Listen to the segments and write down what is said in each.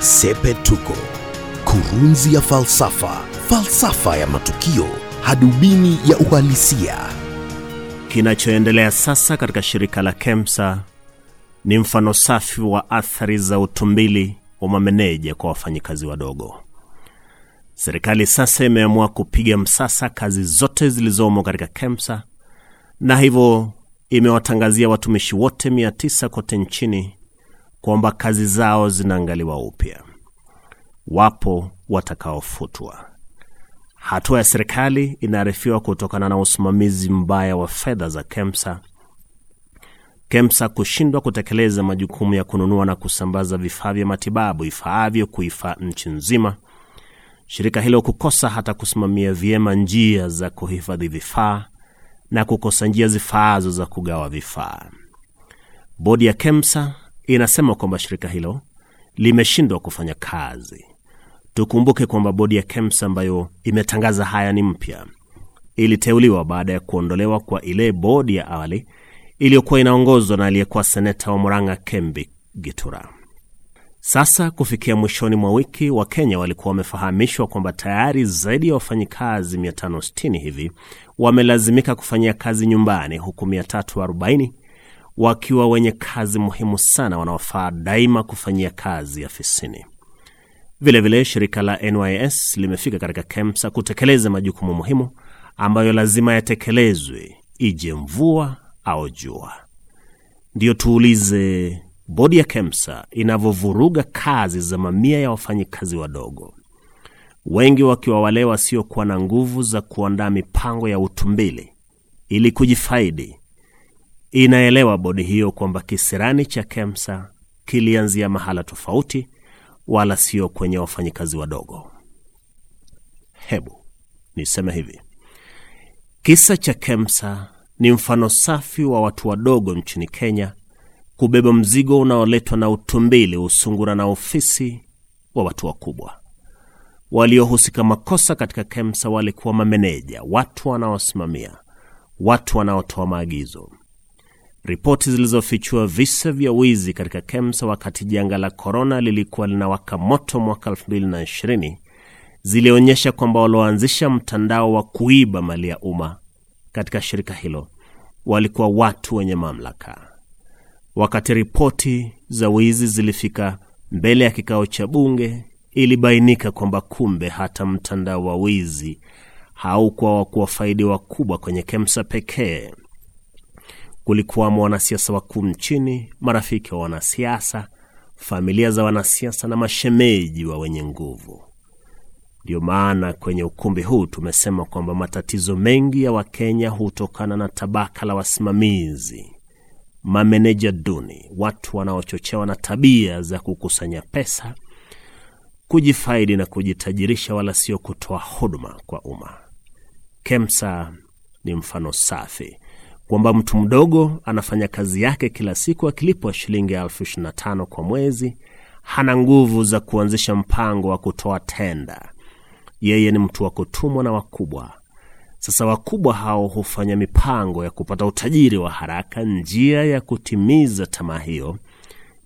Sepetuko, kurunzi ya falsafa, falsafa ya matukio, hadubini ya uhalisia. Kinachoendelea sasa katika shirika la KEMSA ni mfano safi wa athari za utumbili wa mameneja kwa wafanyikazi wadogo. Serikali sasa imeamua kupiga msasa kazi zote zilizomo katika KEMSA na hivyo imewatangazia watumishi wote 900 kote nchini kwamba kazi zao zinaangaliwa upya. Wapo watakaofutwa. Hatua ya serikali inaarifiwa kutokana na usimamizi mbaya wa fedha za KEMSA, KEMSA kushindwa kutekeleza majukumu ya kununua na kusambaza vifaa vya matibabu ifaavyo kuifaa nchi nzima, shirika hilo kukosa hata kusimamia vyema njia za kuhifadhi vifaa na kukosa njia zifaazo za kugawa vifaa. Bodi ya KEMSA inasema kwamba shirika hilo limeshindwa kufanya kazi. Tukumbuke kwamba bodi ya KEMSA ambayo imetangaza haya ni mpya, iliteuliwa baada ya kuondolewa kwa ile bodi ya awali iliyokuwa inaongozwa na aliyekuwa seneta wa Murang'a Kembi Gitura. Sasa kufikia mwishoni mwa wiki, Wakenya walikuwa wamefahamishwa kwamba tayari zaidi ya wafanyikazi 560 hivi wamelazimika kufanyia kazi nyumbani, huku 340 wakiwa wenye kazi muhimu sana wanaofaa daima kufanyia kazi afisini. Vilevile vile, shirika la NYS limefika katika KEMSA kutekeleza majukumu muhimu ambayo lazima yatekelezwe ije mvua au jua. Ndiyo tuulize bodi ya KEMSA inavyovuruga kazi za mamia ya wafanyikazi wadogo, wengi wakiwa wale wasiokuwa na nguvu za kuandaa mipango ya utumbili ili kujifaidi. Inaelewa bodi hiyo kwamba kisirani cha KEMSA kilianzia mahala tofauti, wala sio kwenye wafanyikazi wadogo. Hebu niseme hivi, kisa cha KEMSA ni mfano safi wa watu wadogo nchini Kenya kubeba mzigo unaoletwa na utumbili, usungura na ofisi wa watu wakubwa. Waliohusika makosa katika KEMSA walikuwa mameneja, watu wanaosimamia, watu wanaotoa maagizo. Ripoti zilizofichua visa vya wizi katika KEMSA wakati janga la korona lilikuwa linawaka moto mwaka 2020 zilionyesha kwamba walioanzisha mtandao wa kuiba mali ya umma katika shirika hilo walikuwa watu wenye mamlaka. Wakati ripoti za wizi zilifika mbele ya kikao cha bunge, ilibainika kwamba kumbe hata mtandao wa wizi haukuwa wa kuwafaidi wakubwa kwenye KEMSA pekee. Kulikuwamo wanasiasa wakuu nchini, marafiki wa wanasiasa, familia za wanasiasa na mashemeji wa wenye nguvu. Ndiyo maana kwenye ukumbi huu tumesema kwamba matatizo mengi ya Wakenya hutokana na tabaka la wasimamizi, mameneja duni, watu wanaochochewa na tabia za kukusanya pesa, kujifaidi na kujitajirisha, wala sio kutoa huduma kwa umma. KEMSA ni mfano safi kwamba mtu mdogo anafanya kazi yake kila siku akilipwa shilingi elfu ishirini na tano kwa mwezi, hana nguvu za kuanzisha mpango wa kutoa tenda. Yeye ni mtu wa kutumwa na wakubwa. Sasa wakubwa hao hufanya mipango ya kupata utajiri wa haraka. Njia ya kutimiza tamaa hiyo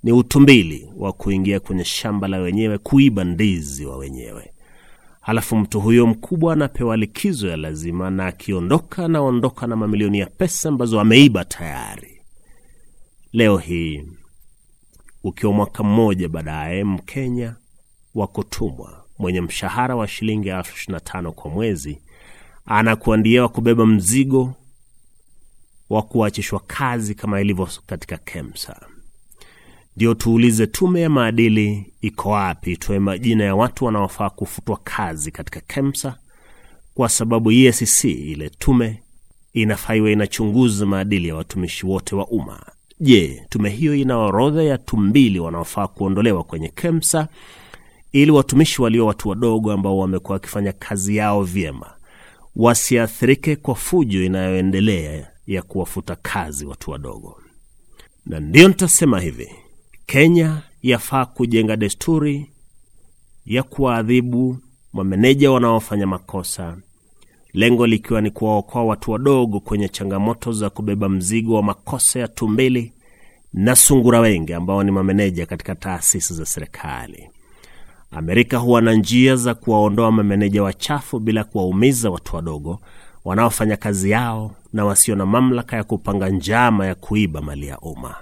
ni utumbili wa kuingia kwenye shamba la wenyewe, kuiba ndizi wa wenyewe. Halafu mtu huyo mkubwa anapewa likizo ya lazima, na akiondoka anaondoka na mamilioni ya pesa ambazo ameiba tayari. Leo hii ukiwa mwaka mmoja baadaye, Mkenya wa kutumwa mwenye mshahara wa shilingi elfu ishirini na tano kwa mwezi anakuandia wa kubeba mzigo wa kuachishwa kazi kama ilivyo katika KEMSA. Ndio tuulize, tume ya maadili iko wapi? Itoe majina ya watu wanaofaa kufutwa kazi katika KEMSA, kwa sababu EACC ile tume inafaa inachunguza maadili ya watumishi wote wa umma, Je, tume hiyo ina orodha ya tumbili wanaofaa kuondolewa kwenye KEMSA ili watumishi walio watu wadogo ambao wamekuwa wakifanya kazi yao vyema wasiathirike kwa fujo inayoendelea ya kuwafuta kazi watu wadogo. Na ndiyo nitasema hivi, Kenya yafaa kujenga desturi ya kuwaadhibu mameneja wanaofanya makosa, lengo likiwa ni kuwaokoa watu wadogo kwenye changamoto za kubeba mzigo wa makosa ya tumbili na sungura wengi ambao ni mameneja katika taasisi za serikali. Amerika huwa na njia za kuwaondoa mameneja wachafu bila kuwaumiza watu wadogo wanaofanya kazi yao na wasio na mamlaka ya kupanga njama ya kuiba mali ya umma.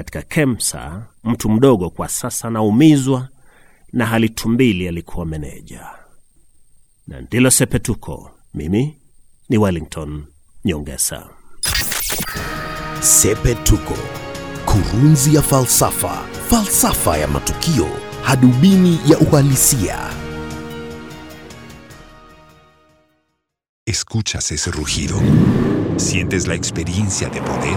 Katika KEMSA, mtu mdogo kwa sasa anaumizwa na hali tumbili alikuwa meneja. Na ndilo Sepetuko. Mimi ni Wellington Nyongesa. Sepetuko, kurunzi ya falsafa, falsafa ya matukio, hadubini ya uhalisia. Escuchas ese rugido. Sientes la experiencia de poder,